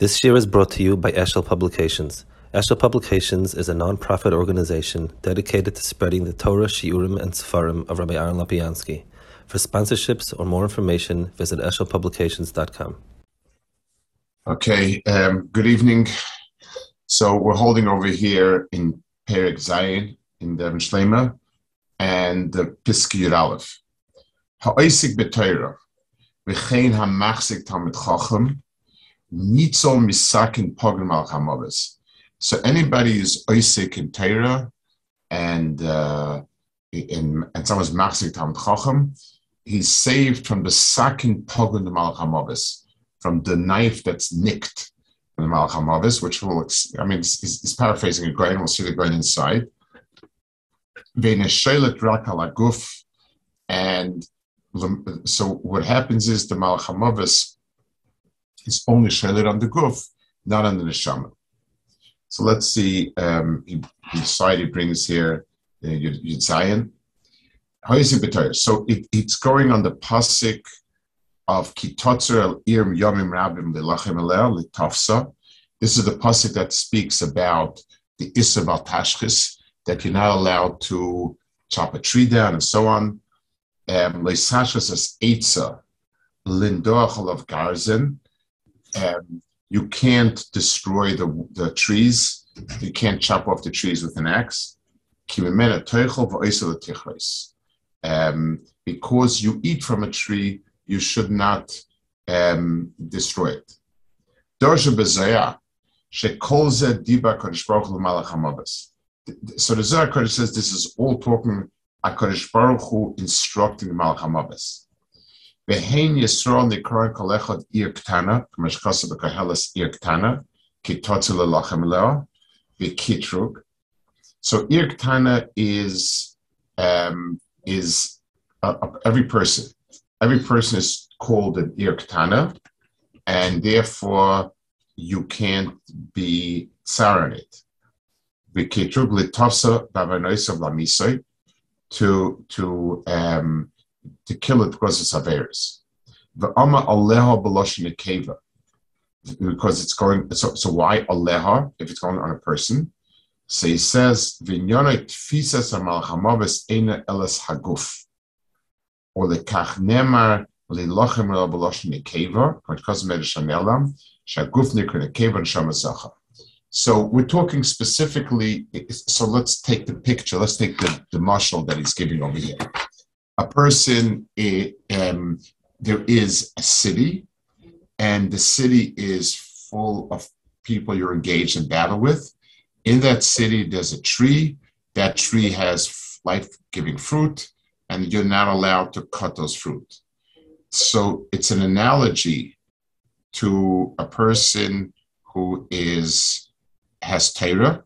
This year is brought to you by Eshel Publications. Eshel Publications is a non-profit organization dedicated to spreading the Torah, Shiurim, and Sefarim of Rabbi Aaron Lapiansky. For sponsorships or more information, visit eshelpublications.com. Okay, um, good evening. So we're holding over here in Perik Zayin in Devon Shlema and the Piski Aleph. Ha'oisik b'Torah, v'chein ha'machzik tamid chacham, Nitzol misakin pogrom al hamavis. So anybody who's oisik in Torah and uh, in and someone's machzik tam chacham, he's saved from the sakin pogrom al from the knife that's nicked from the mal hamavis, which will I mean he's, he's paraphrasing a grain. We'll see the grain inside. And so what happens is the malchamavis is only shalit on the guf, not on the neshama. So let's see. Um, he, brings here uh, Yud. How is it So it, it's going on the pasuk of Kitotzer el Irm Yomim Rabim Lilachem Elel Litafsa. This is the pasuk that speaks about the Isser Tashchis, that you're not allowed to chop a tree down and so on. Um, Leisashas as Eitza, Lindoachal of Garzin, um, you can't destroy the, the trees. You can't chop off the trees with an axe. Um, because you eat from a tree, you should not um, destroy it. So the Zohar Kodesh says this is all talking HaKadosh Baruch Hu instructing Malach HaMavis. Ve'hein Yisrael nikroin kol echad ir ktana, k'mesh kosa b'kahelas ir ktana, ki totzel lachem leo, v'kitrug. So ir ktana is um, is uh, every person. Every person is called an ir ktana, and therefore you can't be tsar on it. V'kitrug litofsa b'avanoisav lamisoi, to to um, to kill it because it's Averis. The Amma Aleha Beloshin Keva. Because it's going, so, so why Aleha if it's going on a person? So he says, Vinyana Tfisas Amalchamavis Eina Elas Haguf. Or the Kach Lilochem El Beloshin Keva, because Medishanelam, Shaguf Nikr Keva and Shamazacha. So we're talking specifically, so let's take the picture, let's take the, the marshal that he's giving over here a person, um, there is a city, and the city is full of people you're engaged in battle with. In that city, there's a tree. That tree has life giving fruit, and you're not allowed to cut those fruit. So it's an analogy to a person who is has Torah,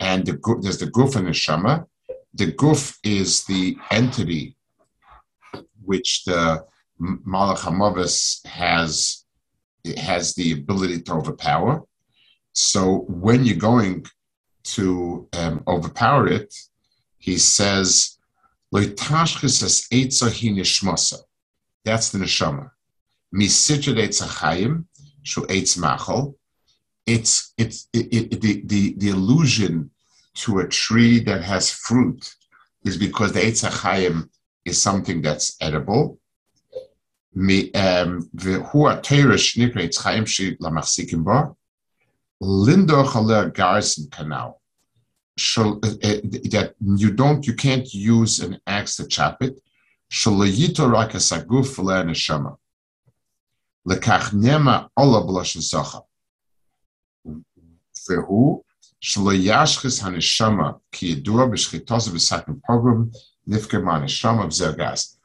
and the, there's the Guf and the Shama. The Guf is the entity which the Malach Hamavis has has the ability to overpower. So when you're going to um, overpower it, he says, That's the neshama. shu eitz machol. It's it's it, it, the, the the illusion to a tree that has fruit is because the eitz is something that's edible. והוא התרא שנקרא עץ חיים שלמחזיקים בו, לינדוך עליה garrison canal. That you don't, you can't use an axe to chop it. שלא ייתו רק הסגוף ולנשמה. לכך נאמר עולה בלשון זכה. והוא שלא ישחס הנשמה, כי ידוע בשחיתו זה בסכן פוגרום, Nifkeman Sham of Zergas.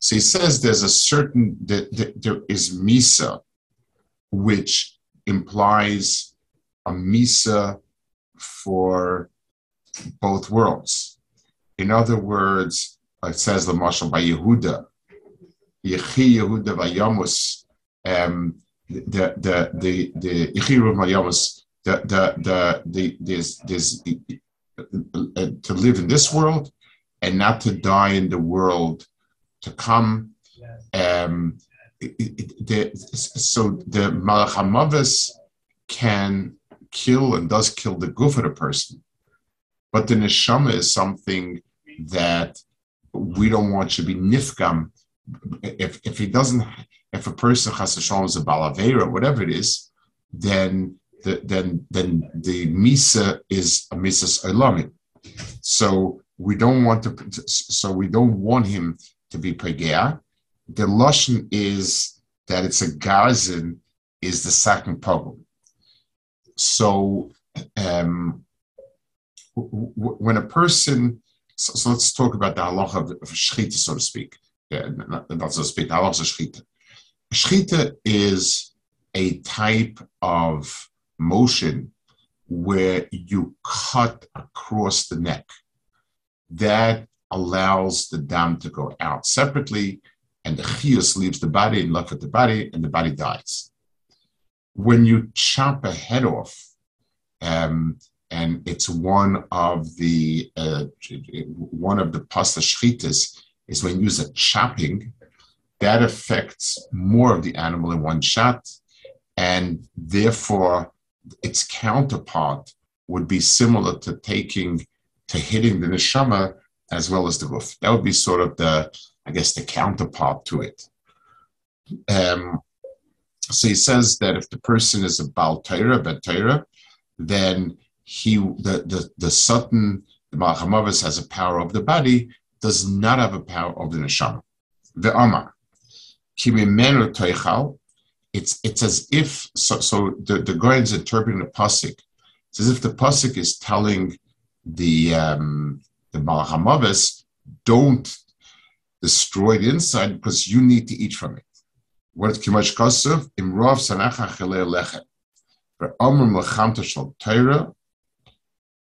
So he says there's a certain that, there is misa, which implies a misa for both worlds. In other words, it says the marshal by Yehuda, Yechi Yehuda Vayamus, um, the the the the Vayamus, the the the the there's there's uh, to live in this world and not to die in the world to come. Um, it, it, the, so the Malach can kill and does kill the goof of the person, but the neshama is something that we don't want to be nifgam. If if he doesn't, if a person has a shalom is a balavera, whatever it is, then the, then then the misa is a misas olamim. So we don't want to. So we don't want him to be pegea. The lashon is that it's a gazin is the second problem. So um, w- w- when a person, so, so, let's talk about the halacha of, shchita, so to speak. Yeah, not, not so to speak, the halacha of shchita. Shchita is a type of motion where you cut across the neck. That allows the dam to go out separately, and the chius leaves the body and left with the body, and the body dies. When you chop a head off, um, and it's one of the uh, one of the pasta shchitas is when you use a chopping, that affects more of the animal in one shot, and therefore its counterpart would be similar to taking to hitting the neshama as well as the roof. That would be sort of the, I guess, the counterpart to it. Um, so he says that if the person is a Baal Torah, Bet then he, the, the, the Satan, the Malchamavis has a power of the body, does not have a power of the neshama. The Amar, Toichal, it's it's as if so, so the the guy is interpreting the pasuk. It's as if the pasuk is telling the um, the Malachamavis, don't destroy the inside because you need to eat from it. What is kimash kasav imrov sanacha chile lechem. For amr mlechamta shal Torah,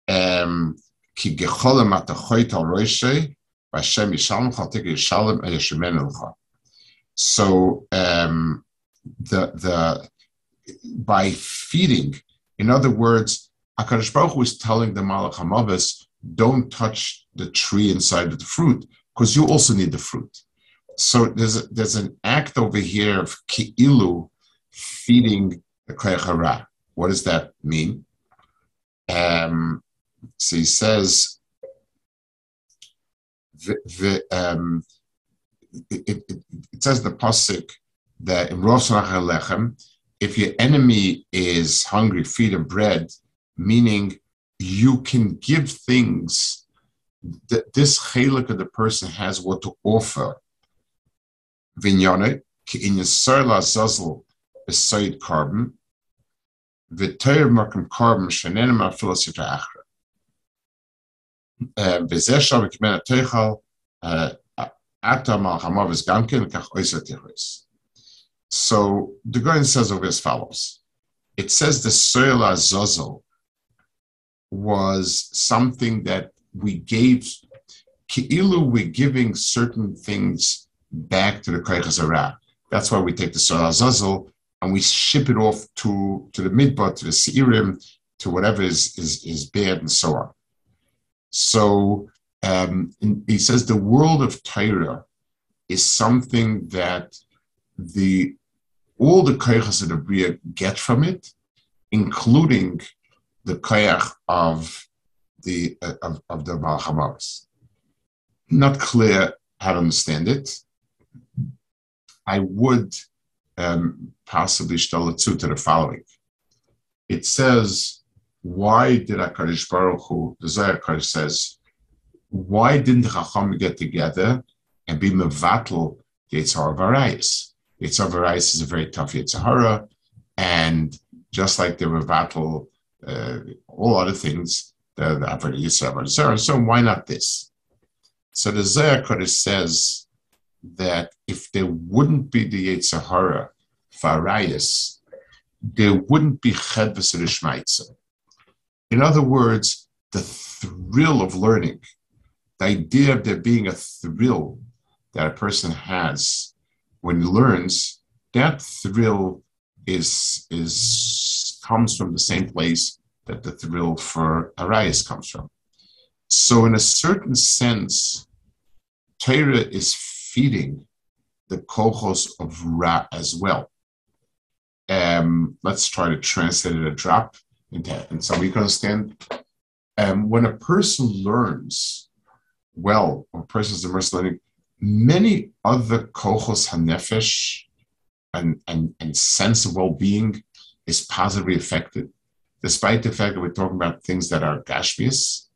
um, ki gecholim at the choyt al roishe, Hashem yishalom chal tek yishalom el yeshemen elcha. So um, the the by feeding, in other words, Akadosh Baruch Hu is telling the Malach Hamavis, don't touch the tree inside of the fruit because you also need the fruit. So there's a, there's an act over here of ki'ilu feeding the koyachara. What does that mean? Um, so he says, the, the, um, it, it, it, says the pasuk that in Rosh lechem, if your enemy is hungry, feed him bread, meaning you can give things that this chalik of the person has what to offer. Vinyane, in yisrael carbon, v'toyer markum carbon shenenim afilas yita achra. Uh, v'zeh uh, hamav is gamkin, kach. So the Goyen says over as follows. It says the soil azazel was something that we gave, Ki'ilu, we're giving certain things back to the Koyach That's why we take the Soil Azazel and we ship it off to, to the Midbar, to the Seirim, to whatever is, is, is bad and so on. So um, he says the world of Torah is something that the all the Bria get from it, including the koyach of the uh, of, of the Malchamavis. Not clear how to understand it. I would um, possibly it to the following. It says, why did HaKadosh Baruch Hu, the Kodesh says, why didn't the Chacham get together and be mevatel the Yitzhar Varayis? Yitzhar Varayis is a very tough Yitzhara, and just like the mevatel uh, all other things, that the, Avodah Yisrael, so why not this? So the Kodesh says that if there wouldn't be the Yitzhara Farayas, there wouldn't be Chedvis Rishmaitza. In other words, the thrill of learning, the idea of there being a thrill that a person has when he learns, that thrill is is comes from the same place that the thrill for Arias comes from. So, in a certain sense, Torah is feeding the kohos of Ra as well. um, let's try to translate it a drop into and so we can understand. Um, when a person learns well, or is immersed learning, many other kohos hanefesh and, and, and sense of well-being is positively affected, despite the fact that we're talking about things that are gashmias,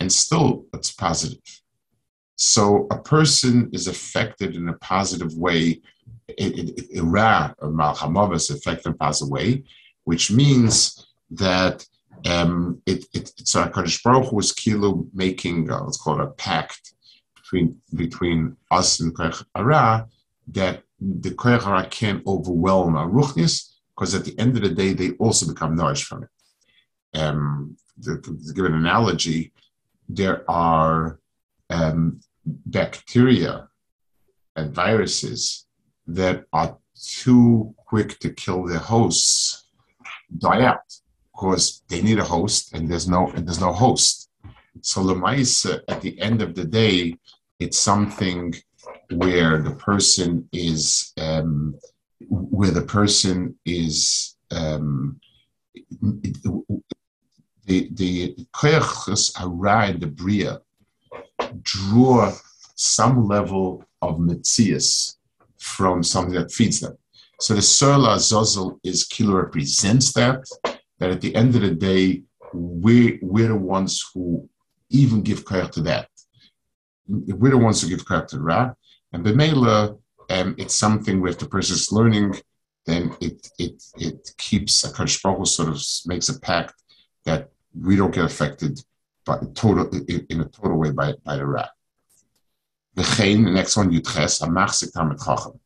and still it's positive. So a person is affected in a positive way. Ra or Malchamava is affected in a positive way, which means that um, it, it, it's our Kadosh Baruch Hu is kilo making, uh, let's call it a pact between between us and Koyach Ara that the Koyach Ara can't overwhelm our Ruchnis because at the end of the day, they also become nourished from it. Um, to, to give an analogy, there are um, bacteria and viruses that are too quick to kill their hosts die out because they need a host and there's no and there's no host. So Lemaisa, at the end of the day, it's something where the person is um, where the person is um, the the koyachos hara the bria draw some level of mitzias from something that feeds them. So the Surla Zozel is killer represents that, that at the end of the day, we're, we're the ones who even give credit to that. We're the ones who give credit to Ra. And Bemela, um, it's something if the person is learning, then it it it keeps a Baruch sort of makes a pact that we don't get affected by total in a total way by, by the Ra. V'chein, the next one, Yudches, a machzik tamet chacham.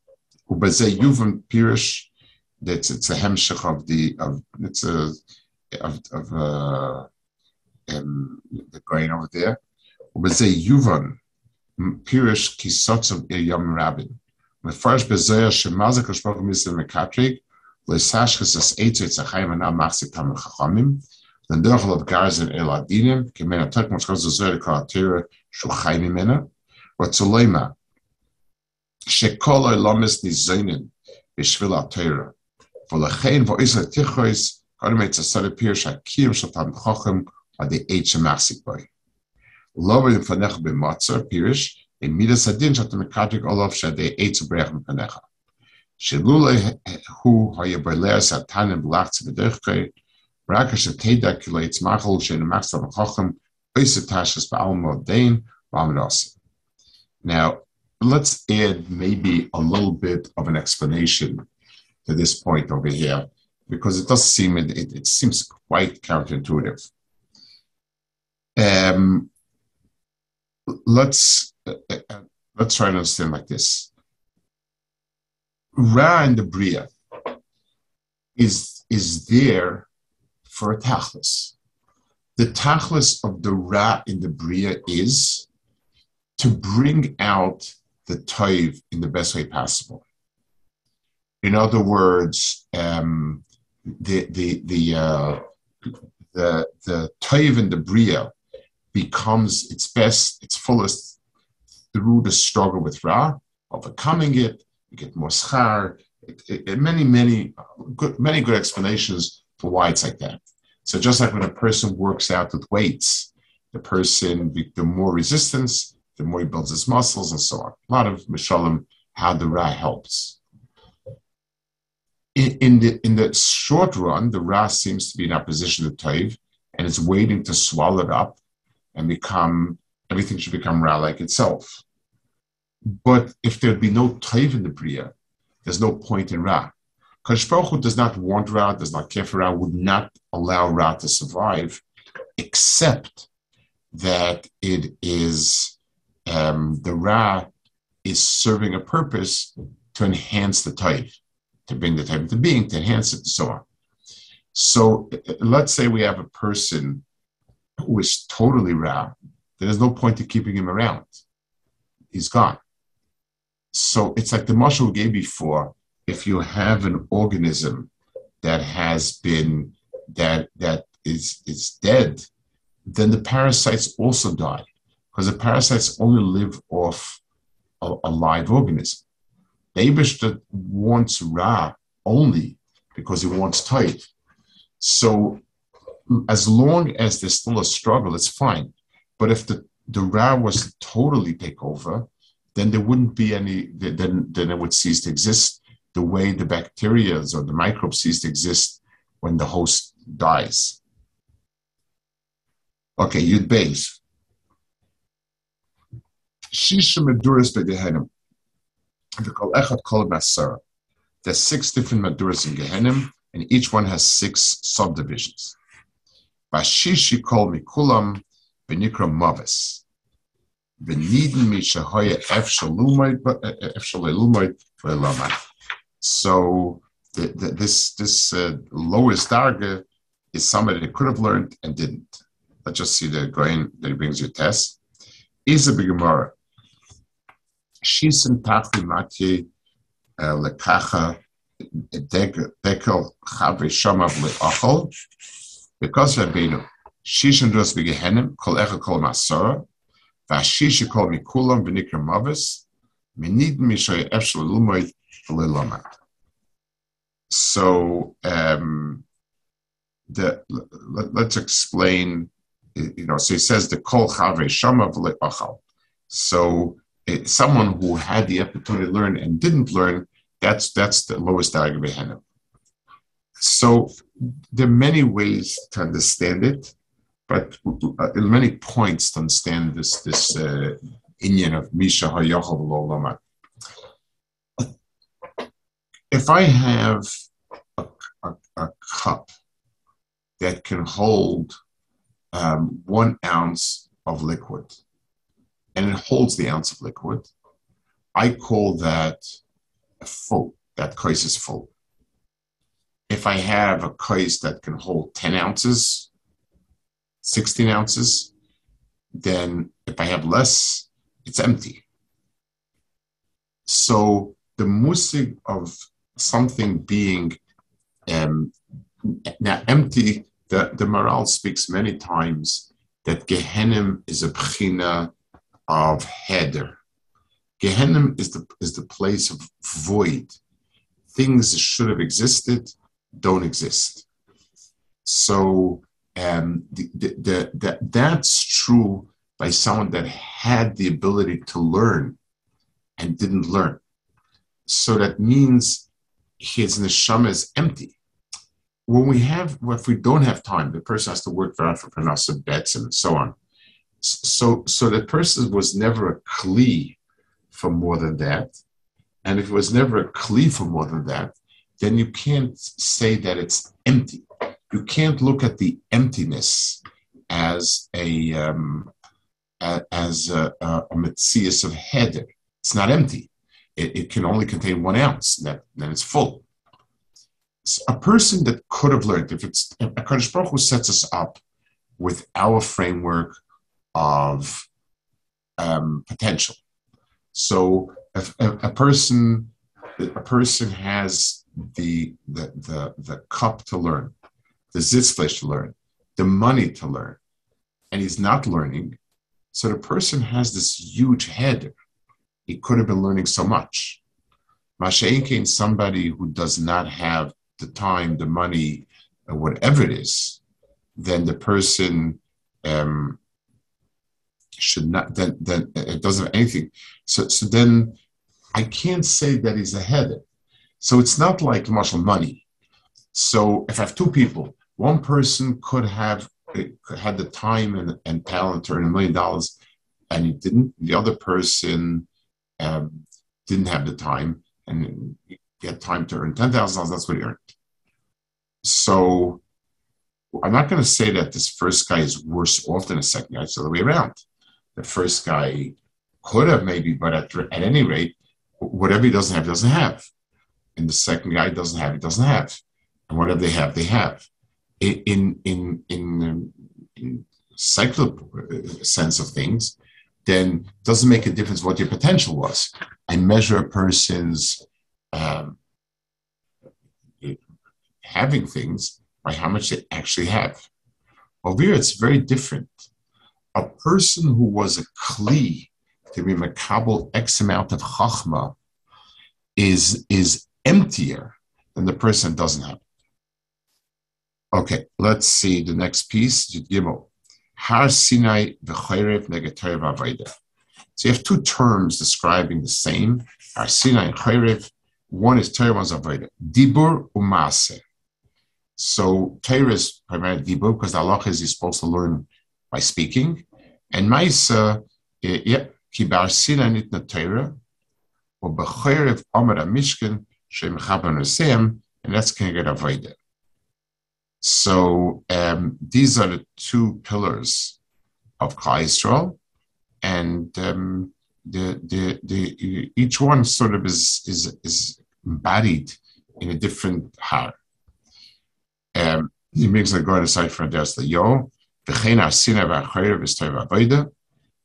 Ubezeh yuvan pirish, that's it's a hemshech of the of it's a of of uh, um, the grain over there. Ubezeh yuvan pirish kisotz of yom rabin. Mefresh bezoyer shemazik kashpok misel mekatrik leisashkes es eitzu it's a chayim anam machzik tamet chachamim. Then derchel of garzen el adinim kemen atak moshkos zoyer kol atira shulchay mimena. Ratzolema, שכל העולמס ניזונים בשביל התורה. ולכן ואיזה תיכויס, קודם את הסדר פיר שהקיום של תלמיד חוכם עד עת שמחזיק בו. לא בפניך במצר, פירש, in midas adin shat mekatik eitz panecha. Shelule hu hoye berler teda machol shen chochem, dein. Now, let's add maybe a little bit of an explanation to this point over here, because it does seem, it, it, it seems quite counterintuitive. Um, let's uh, uh, let's try to understand like this. Ra and the Bria is is there for a tachlis. The tachlis of the Ra in the Bria is to bring out the toiv in the best way possible. In other words, um, the the the uh, the the toiv in the bria becomes its best, its fullest through the struggle with Ra, overcoming it. You get more schar. It, it, it, many many uh, good many good explanations for why it's like that. So just like when a person works out with weights, the person the more resistance, the more he builds his muscles and so on. A lot of Mishalim, how the Ra helps. In, in, the, in the short run, the Ra seems to be in opposition to Taiv and it's waiting to swallow it up and become, everything should become Ra like itself. But if there'd be no Taiv in the Bria, there's no point in Ra. Baruch does not want Ra, does not care for Ra, would not allow Ra to survive, except that it is um, the Ra is serving a purpose to enhance the type, to bring the type into being, to enhance it, and so on. So let's say we have a person who is totally Ra, there's no point to keeping him around. He's gone. So it's like the we gave before. If you have an organism that has been that that is is dead, then the parasites also die because the parasites only live off a, a live organism. Abishta wants Ra only because he wants tight. So as long as there's still a struggle, it's fine. But if the, the Ra was to totally take over, then there wouldn't be any, then, then it would cease to exist the way the bacteria or the microbes cease to exist when the host dies. Okay, Yud Beis. Shisha There's six different Meduras in Gehenim, and each one has six subdivisions. Bashishi Kol Mikulam Benikra Mavis. Beniden Mishahoya Efshalumoid Ve'lamai. So the, the, this this uh, lowest target is somebody that could have learned and didn't. Let's just see the grain that he brings you test. Is a big Gemara. Shisen tachli matye uh, lekacha dekel chavre shamav leachol. Because Rabbeinu, shishin dos begehenim, kol echa kol masora, vashisha kol mikulam v'nikra mavis, menid mishoy efshel lumoid v'lilomat. So um, the, let, us explain. You know, so he says the kol chave shama v'le'achal. So it, someone who had the opportunity to learn and didn't learn, that's that's the lowest argument. So there are many ways to understand it, but uh, many points to understand this this uh, inyan of Misha Hayochel if I have a, a, a cup that can hold um, one ounce of liquid, and it holds the ounce of liquid, I call that a full. That case is full. If I have a case that can hold 10 ounces, 16 ounces, then if I have less, it's empty. So the musig of something being um, now empty. The, the Maharal speaks many times that Gehenim is a bchina of heder. Gehenim is the, is the place of void. Things should have existed don't exist. So um, the, the, the, that's true by someone that had the ability to learn and didn't learn. So that means his neshama is empty. When we have, if we don't have time, the person has to work for parnasa bets and so on. So, so the person was never a kli for more than that, and if it was never a kli for more than that, then you can't say that it's empty. You can't look at the emptiness as a um, as a, a, a of heder. It's not empty it, it can only contain one ounce, that, then it's full. A person that could have learned, if it's a Kadosh Baruch Hu sets us up with our framework of um, potential. So if a, a, person a person has the, the the the cup to learn, the sitzfleisch to learn, the money to learn, and he's not learning, so the person has this huge head he could have been learning so much. Masha'inkin, somebody who does not have the time, the money, whatever it is, then the person um, should not, then, then it doesn't have anything. So, so then I can't say that he's ahead. So it's not like martial money. So if I have two people, one person could have had the time and, and talent to earn a million dollars and he didn't. The other person um, didn't have the time and he had time to earn $10,000, that's what he earned. So I'm not going to say that this first guy is worse off than the second guy. It's the other way around. The first guy could have maybe, but at, at any rate, whatever he doesn't have, doesn't have. And the second guy doesn't have, he doesn't have. And whatever they have, they have. In in in, in, in cyclic uh, sense of things, then it doesn't make a difference what your potential was. I measure a person's um, having things by how much they actually have. Over here, it's very different. A person who was a kli to be makabel X amount of chachma is, is emptier than the person doesn't have. Okay, let's see the next piece. Har Sinai v'chorev negatev avodah. So you have two terms describing the same. Har Sinai and chorev. One is Torah, one's avodah. Dibur umase. So Torah is primarily dibur because the Allah is supposed to learn by speaking, and Maisa, eh, yeah, ki bar Sinai nitna Torah, or b'chorev amar mishkan and that's Keneged Avodah. So um, these are the two pillars of Yisrael, and um, the, the, the, each one sort of is, is, is embodied in a different har. Um, he makes a going aside from das the yo, v'chein asina v'achoyev v'stoy v'avoida,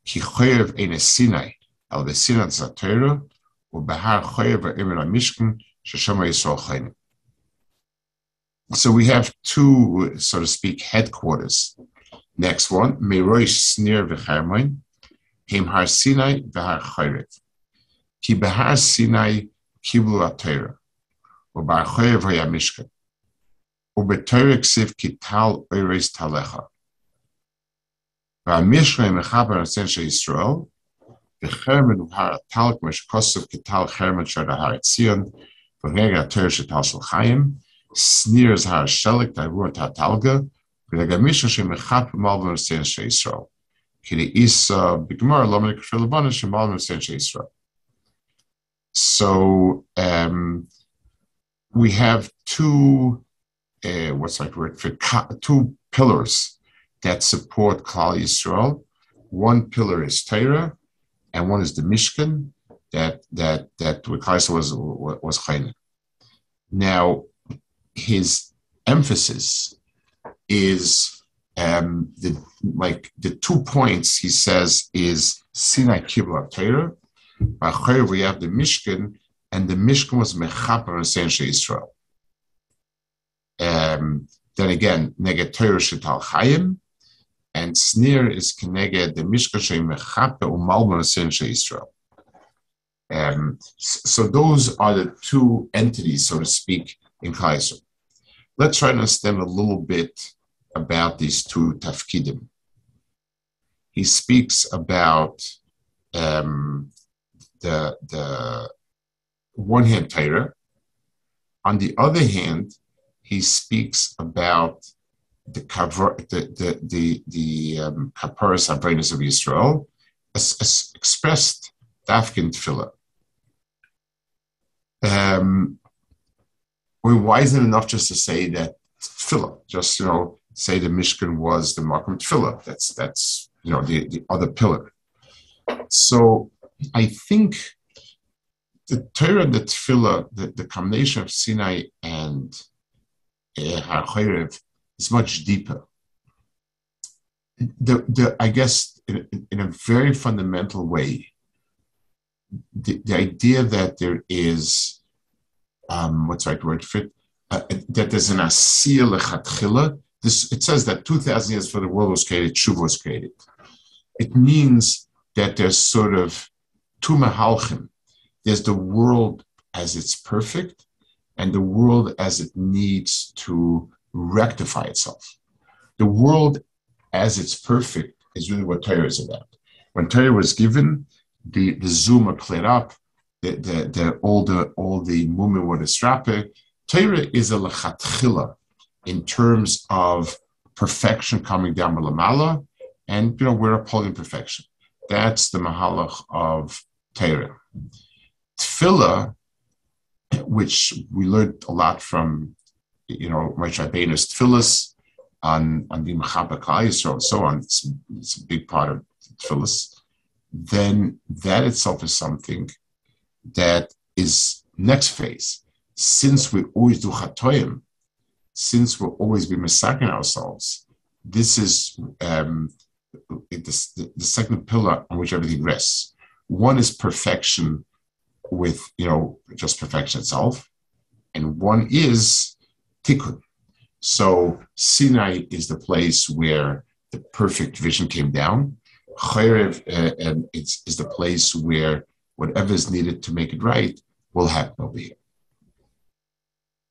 ki choyev ein esinai, al v'sinat zatera, u'behar choyev v'emer ha-mishkan, so we have two, so to speak, headquarters. Next one, Meroish Snir v'Chermoin, Him Har Sinai v'Har Chayrev. Ki b'Har Sinai kiblu ha'Torah, u'Bar Chayrev vayamishka, Mishkan, u'B'Torah ksiv ki tal oireis talecha. V'Mishkan mechaber asen she Yisrael, v'Chermen u'Har Talk mesh kosuv ki tal Chermen shad ha'Har Chaim, sneers Har Shelik Tavur Tatalga. Kiri Isa Bigmar So um, we have two, uh, what's that word for two pillars that support Klal Yisrael. One pillar is Torah, and one is the Mishkan, that that that Klal was was Chayna. Now, his emphasis is um, the like the two points he says is Sinai Kibla Torah. By we have the Mishkan, and the Mishkan was Mechaper essentially Israel. Um, then again, Neged Torah Shetal Chayim, and Snir is Keneged the Mishkan Shei Mechaper Umalman essentially Israel. Um, so those are the two entities, so to speak, in Kaiser. Let's try to understand a little bit about these two tafkidim. He speaks about um, the, the one hand Torah. On the other hand, he speaks about the cover, the the the, the um, kaparas of Israel, as, as expressed dafkin tefillah. Um, mean, why isn't it enough just to say that tefillah? Just you know, say the Mishkan was the Makom tefillah. That's that's you know the, the other pillar. So I think the Torah and the tefillah, the, the combination of Sinai and uh, Har is much deeper. The, the, I guess in, in a very fundamental way, the, the idea that there is um, what's the right word for it? Uh, that there's an asiyah lechatchila. This it says that two thousand years before the world was created, Shuv was created. It means that there's sort of two mahalchim. There's the world as it's perfect, and the world as it needs to rectify itself. The world as it's perfect is really what Torah is about. When Torah was given, the, the Zuma cleared up, the, the, the, all the all the mumin were strape. Torah is a lechatchila in terms of perfection coming down malamala, and you know we're upholding perfection. That's the mahalach of Torah. Tefillah, which we learned a lot from, you know, Moshe Rabbeinu's tefillahs on on the Mechabakah and so on. It's, it's a big part of tefillahs. Then that itself is something that is next phase. Since we always do chatoim, since we'll always be massacring ourselves, this is um, the, the second pillar on which everything rests. One is perfection with, you know, just perfection itself. And one is tikkun. So Sinai is the place where the perfect vision came down. Chayrev uh, and it's is the place where whatever is needed to make it right will happen over here.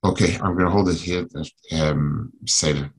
Okay, I'm going to hold it here. Um, Seder.